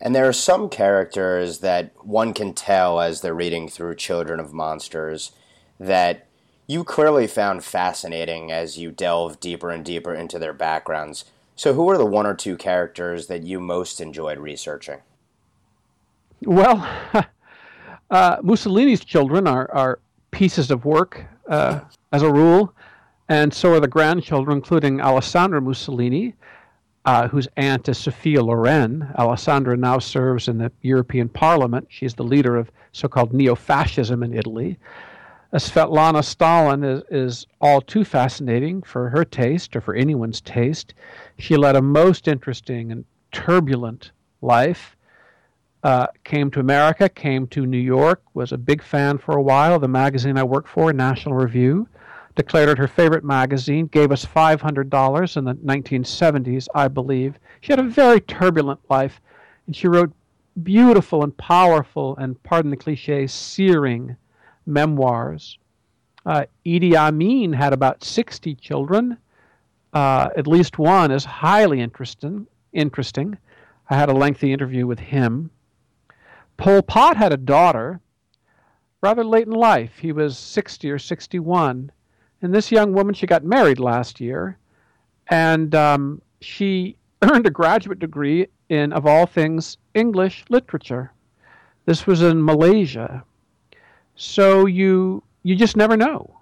And there are some characters that one can tell as they're reading through Children of Monsters that you clearly found fascinating as you delve deeper and deeper into their backgrounds. So, who are the one or two characters that you most enjoyed researching? Well, uh, Mussolini's children are, are pieces of work uh, as a rule, and so are the grandchildren, including Alessandra Mussolini, uh, whose aunt is Sophia Loren. Alessandra now serves in the European Parliament. She's the leader of so called neo fascism in Italy. Svetlana Stalin is, is all too fascinating for her taste or for anyone's taste. She led a most interesting and turbulent life. Uh, came to America, came to New York, was a big fan for a while. The magazine I worked for, National Review, declared it her favorite magazine, gave us $500 in the 1970s, I believe. She had a very turbulent life, and she wrote beautiful and powerful and, pardon the cliche, searing memoirs. Uh, Idi Amin had about 60 children. Uh, at least one is highly interesting. Interesting. I had a lengthy interview with him. Pol Pot had a daughter rather late in life. He was 60 or 61. And this young woman, she got married last year, and um, she earned a graduate degree in, of all things, English literature. This was in Malaysia. So you you just never know.